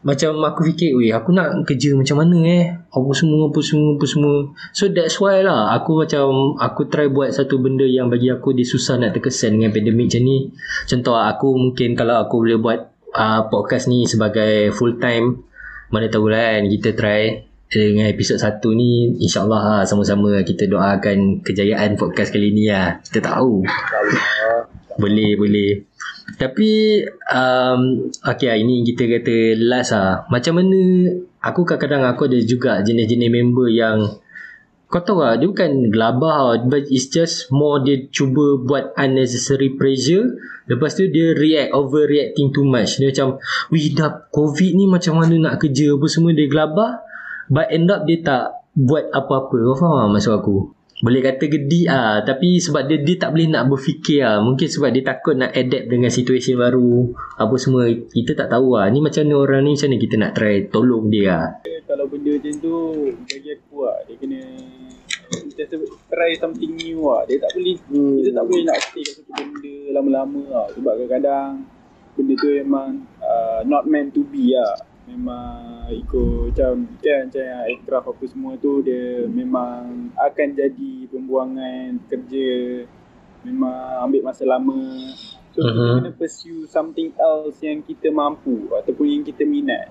Macam aku fikir Weh aku nak kerja macam mana eh? Apa semua Apa semua Apa semua. So that's why lah Aku macam Aku try buat satu benda Yang bagi aku dia susah nak terkesan Dengan pandemik macam ni. Contoh aku mungkin Kalau aku boleh buat uh, podcast ni sebagai full time mana tahu lah kan kita try dengan episod 1 ni insyaAllah lah sama-sama kita doakan kejayaan podcast kali ni lah. Kita tahu. Boleh boleh tapi um, okay lah ini kita kata last lah. Macam mana aku kadang-kadang aku ada juga jenis-jenis member yang kau tahu lah. Dia bukan gelabah but it's just more dia cuba buat unnecessary pressure. Lepas tu dia react overreacting too much. Dia macam wih dah covid ni macam mana nak kerja? apa semua dia gelabah. But end up dia tak buat apa-apa. Kau faham tak maksud aku boleh kata gedi ah tapi sebab dia dia tak boleh nak berfikir ah mungkin sebab dia takut nak adapt dengan situasi baru apa semua kita tak tahu ah ni macam mana orang ni macam mana kita nak try tolong dia ah Kalau benda macam tu bagi aku lah dia kena sebut try something new lah. Dia tak boleh Hmm. kita tak boleh nak stay kat satu benda lama-lama lah. Sebab kadang-kadang benda tu memang uh, not meant to be lah. Memang ikut macam kan macam yang aircraft apa semua tu dia memang akan jadi pembuangan kerja memang ambil masa lama so uh-huh. kita Mhm. kena pursue something else yang kita mampu ataupun yang kita minat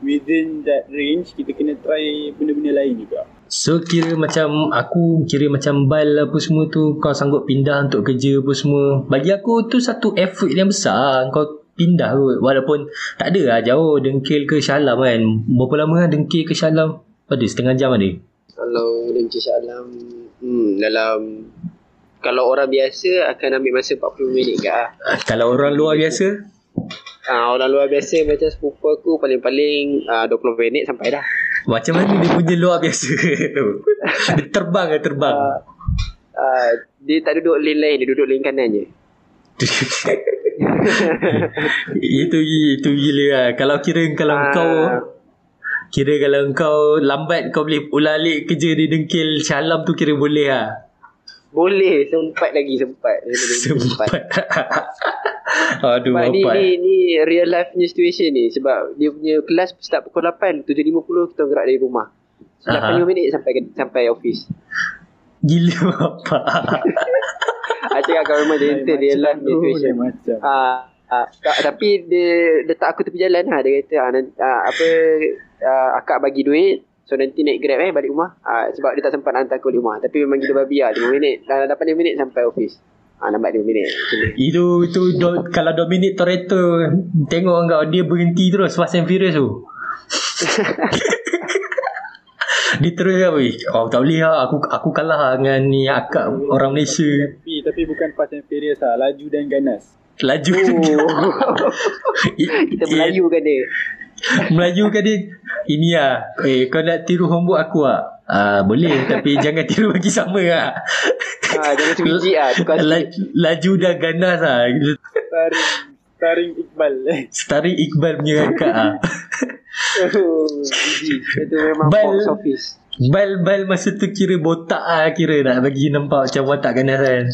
within that range kita kena try benda-benda lain juga So kira macam aku kira macam bal apa semua tu kau sanggup pindah untuk kerja apa semua. Bagi aku tu satu effort yang besar kau pindah kot. Walaupun tak ada lah jauh Dengkil ke Shalam kan. Berapa lama lah Dengkil ke Shalam? Ada setengah jam ada. Kalau Dengki Syalam hmm, dalam kalau orang biasa akan ambil masa 40 minit ke ah. Ah, Kalau orang luar biasa Ah, orang luar biasa macam sepupu aku paling-paling ah, 20 minit sampai dah. macam mana dia punya luar biasa tu. Dia terbang ke terbang. Ah, dia tak duduk lane lain, dia duduk lane kanan je. itu itu gila lah. Kalau kira kalau Ah. kau Kira kalau kau lambat kau boleh ulang alik kerja di Dengkil Shalam tu kira boleh lah. Boleh, sempat lagi sempat. Sempat. Aduh, Sebab ni, ni, ni real life punya situation ni. Sebab dia punya kelas start pukul 8, 7.50 kita gerak dari rumah. So, Aha. 85 minit sampai sampai office. Gila apa? I cakap kalau memang dia real life punya situation. macam Ah, ah, tak, tapi dia letak aku tepi jalan lah. Dia kata ah, nanti, ah, apa ah, akak bagi duit. So nanti naik grab eh balik rumah. Ah, sebab dia tak sempat hantar aku balik rumah. Tapi memang gila babi lah. 5 minit. Dah 8 minit sampai office. Ah, lambat 5 minit. Itu itu do, kalau Dominic Toretto tengok kau dia berhenti terus Fast and Furious tu. dia terus kan weh. Oh tak boleh lah Aku aku kalah lah dengan ni akak orang Malaysia tapi tapi bukan fast and furious lah laju dan ganas Laju Oh. Kita Melayu kan dia. Melayu kan dia Ini lah Eh kau nak tiru homework aku lah Ah boleh tapi jangan tiru bagi sama lah. Ah, jangan sebiji lah. Tukar La, laju dan ganas lah. starring starring Iqbal Starring Iqbal punya akak ah. Sebiji. Itu memang Bal- box office. Bal bal masa tu kira botak ah kira nak bagi nampak macam watak ganas kan.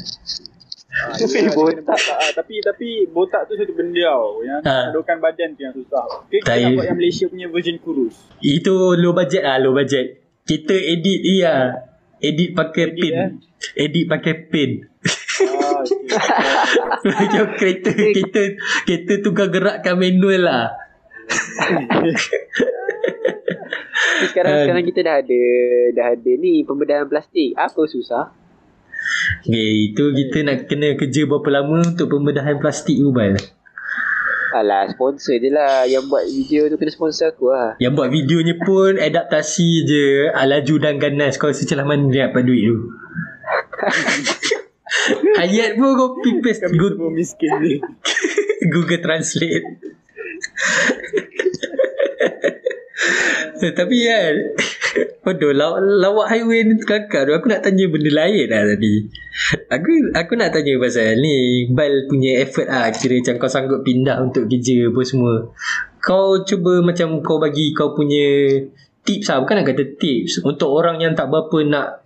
Ah, Tapi botak. botak ah. tapi tapi botak tu satu benda tau yang ha. badan tu yang susah kita Tak, nak buat yang Malaysia punya version kurus Itu low budget ah, low budget. Kita edit iya. Edit pakai Edit, pin. eh? Edit pakai pin. ah, okay. Macam kereta kereta kereta tukar gerakkan manual lah. Sekarang, Ah. sekarang kita dah ada dah ada ni pembedahan plastik. Apa susah? Okay, itu kita nak kena kerja berapa lama untuk pembedahan plastik tu bal. Alah, sponsor je lah. Yang buat video tu kena sponsor aku lah. Yang buat videonya pun adaptasi je ah, laju dan ganas kau rasa macam mana dia dapat duit tu. Ayat pun copy paste kami Google, semua miskin ni. Google Translate. Eh, Tapi kan Aduh law, Lawak highway ni kelakar tu Aku nak tanya benda lain lah tadi. Aku aku nak tanya pasal ni Bal punya effort lah Kira macam kau sanggup pindah untuk kerja apa semua. Kau cuba macam kau bagi kau punya Tips lah. Bukan nak kata tips Untuk orang yang tak berapa nak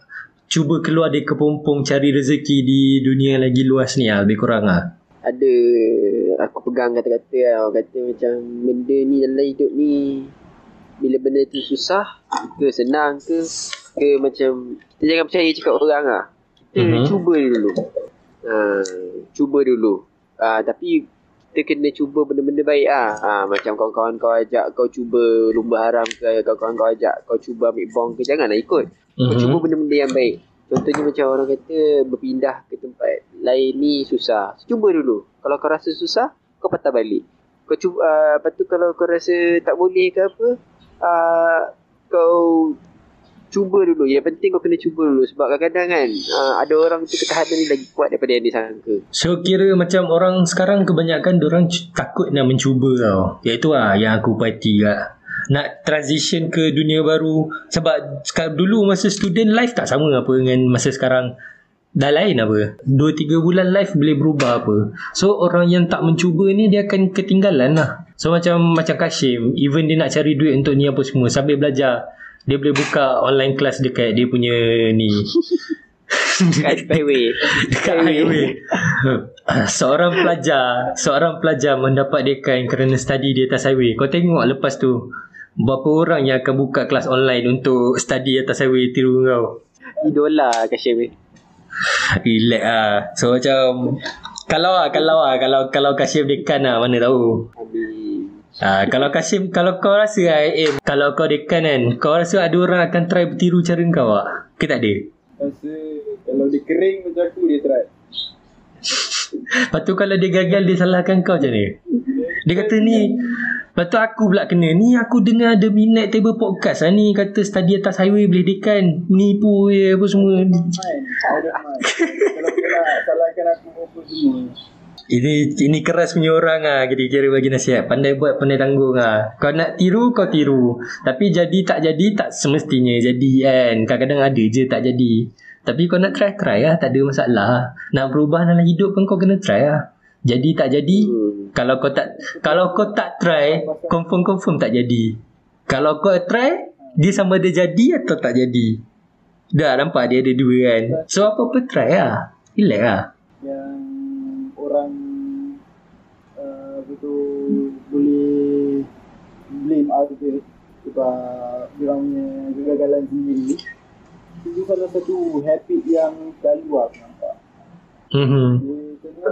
Cuba keluar dari kepompong Cari rezeki di dunia yang lagi luas ni lah Lebih kurang lah Ada aku pegang kata-kata lah. Orang kata macam benda ni dalam hidup ni bila benda tu susah ke senang ke ke macam kita jangan percaya cakap orang lah. Kita mm-hmm. cuba dulu. Ha, cuba dulu. Ha, tapi kita kena cuba benda-benda baik ah. Ha, macam kawan-kawan kau ajak kau cuba lumba haram ke kawan-kawan kau ajak kau cuba ambil bong ke janganlah ikut. Kau Mhm. cuba benda-benda yang baik. Contohnya macam orang kata berpindah ke tempat lain ni susah. Cuba dulu. Kalau kau rasa susah, kau patah balik. Kau cuba, uh, lepas tu kalau kau rasa tak boleh ke apa, uh, kau cuba dulu. Yang penting kau kena cuba dulu. Sebab kadang-kadang kan, uh, ada orang tu ketahanan ni lagi kuat daripada yang disangka. So kira macam orang sekarang kebanyakan orang takut nak mencuba tau. Iaitu lah yang aku perhati kat nak transition ke dunia baru. Sebab sekarang dulu masa student life tak sama apa dengan masa sekarang. Dah lain apa? 2-3 bulan life boleh berubah apa? So orang yang tak mencuba ni dia akan ketinggalan lah. So macam macam Kashim even dia nak cari duit untuk ni apa semua sambil belajar dia boleh buka online class dekat dia punya ni. Kat highway. dekat highway. Seorang pelajar seorang pelajar mendapat dekan kerana study di atas highway. Kau tengok lepas tu berapa orang yang akan buka kelas online untuk study atas highway tiru kau? Idola Kashim. Ni. Relax lah So macam Kalau lah Kalau lah Kalau, kalau Kasim dekan lah Mana tahu? Ha, Kalau Kasim Kalau kau rasa lah eh, Kalau kau dekan kan Kau rasa ada orang akan try bertiru cara kau lah Ke tak ada? Rasa kalau dia kering macam aku dia try. Lepas tu kalau dia gagal Dia salahkan kau macam ni Dia kata ni Lepas tu aku pula kena Ni aku dengar ada minat table podcast lah ni Kata study atas highway boleh dekan Nipu je apa semua mind. kalau kau nak salahkan aku apa semua. Ini ini keras punya orang ah kira-kira bagi nasihat. Pandai buat pandai tanggung ah. Kau nak tiru kau tiru. Tapi jadi tak jadi tak semestinya jadi kan. Kadang-kadang ada je tak jadi. Tapi kau nak try try lah tak ada masalah. Nak berubah dalam hidup pun kau kena try lah. Jadi tak jadi Hmm. Kalau kau tak kalau kau tak try confirm confirm tak jadi. Kalau kau try dia sama ada jadi atau tak jadi. Dah nampak dia ada dua kan. So apa-apa try lah. Relax lah. yang orang uh, tu boleh blame others sebab dia punya kegagalan sendiri itu salah satu habit yang selalu aku nampak Mhm. dia kena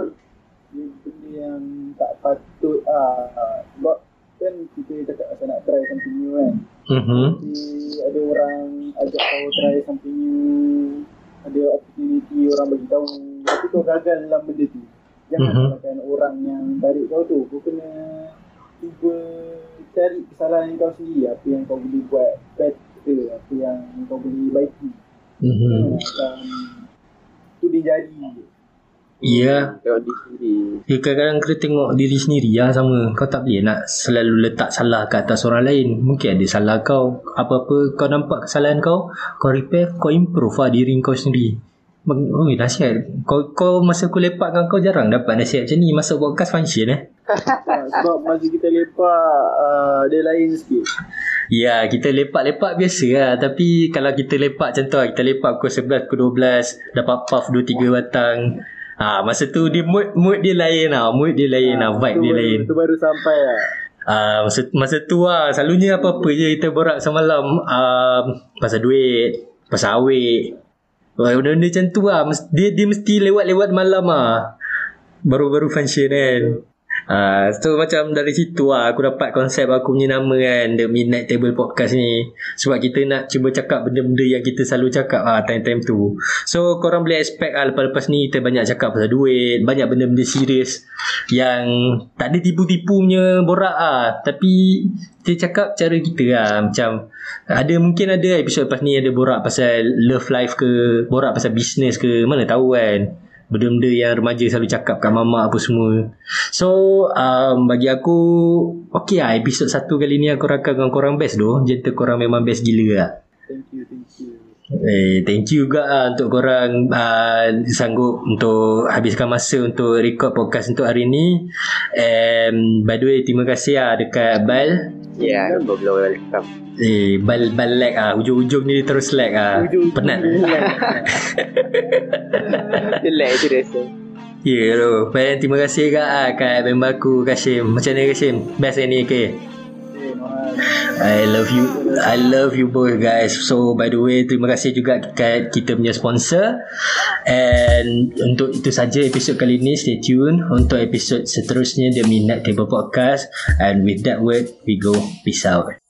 dia benda yang tak patut ah sebab kan kita cakap asal nak try something new kan. Mhm. Tapi ada orang ajak kau try something new ada opportunity orang bagi tahu. Tapi kau gagal dalam benda tu. Jangan salahkan orang yang tarik kau tu. Kau kena cuba cari kesalahan kau sendiri. Apa yang kau boleh buat better apa yang kau boleh baiki. Mhm. macam tu dia jadi. je. Ya, Tengok diri sendiri. ya kadang-kadang kena tengok diri sendiri lah sama. Kau tak boleh nak selalu letak salah ke atas orang lain. Mungkin ada salah kau. Apa-apa kau nampak kesalahan kau, kau repair, kau improve lah diri kau sendiri. Oh, nasihat. Kau, kau masa aku lepak dengan kau jarang dapat nasihat macam ni. Masuk podcast function eh. Ah, sebab masa kita lepak uh, dia lain sikit Ya, kita lepak-lepak biasa lah. Tapi kalau kita lepak macam tu lah. Kita lepak pukul 11, pukul 12. Dapat puff 2-3 batang. Ha, masa tu dia mood, mood dia lain lah. Mood dia lain lah. Vibe dia baru, lain. tu baru sampai lah Ah, masa, masa tu lah Selalunya apa-apa je Kita borak semalam um, Pasal duit Pasal awet Benda-benda macam tu lah dia, dia mesti lewat-lewat malam lah Baru-baru function kan Ah, so macam dari situ lah aku dapat konsep aku punya nama kan The Midnight Table Podcast ni. Sebab kita nak cuba cakap benda-benda yang kita selalu cakap ah time-time tu. So korang boleh expect lah lepas-lepas ni kita banyak cakap pasal duit Banyak benda-benda serius Yang tak ada tipu-tipu punya borak ah. Tapi kita cakap cara kita lah Macam ada mungkin ada episod lepas ni ada borak pasal love life ke Borak pasal business ke Mana tahu kan benda-benda yang remaja selalu cakap kat mama apa semua. So um, bagi aku okay lah episod satu kali ni aku rakam dengan korang best tu. Gentle korang memang best gila lah. thank you thank you Eh, thank you juga lah untuk korang uh, sanggup untuk habiskan masa untuk record podcast untuk hari ni. And by the way, terima kasih lah dekat Bal. Ya, yeah, belum welcome. Eh, Bal, Bal lag ah. Hujung-hujung ni terus lag ah. Penat. Dia lag je rasa. Ya yeah, tu. Baik, terima kasih kak ah, kat member aku Kashim. Macam mana Kashim? Best ni ke? Okay. I love you I love you both guys. So by the way Terima kasih juga Kat kita punya sponsor. And Untuk itu saja episod kali ni Stay tune Untuk episod seterusnya The Midnight Table Podcast. And with that word We go Peace out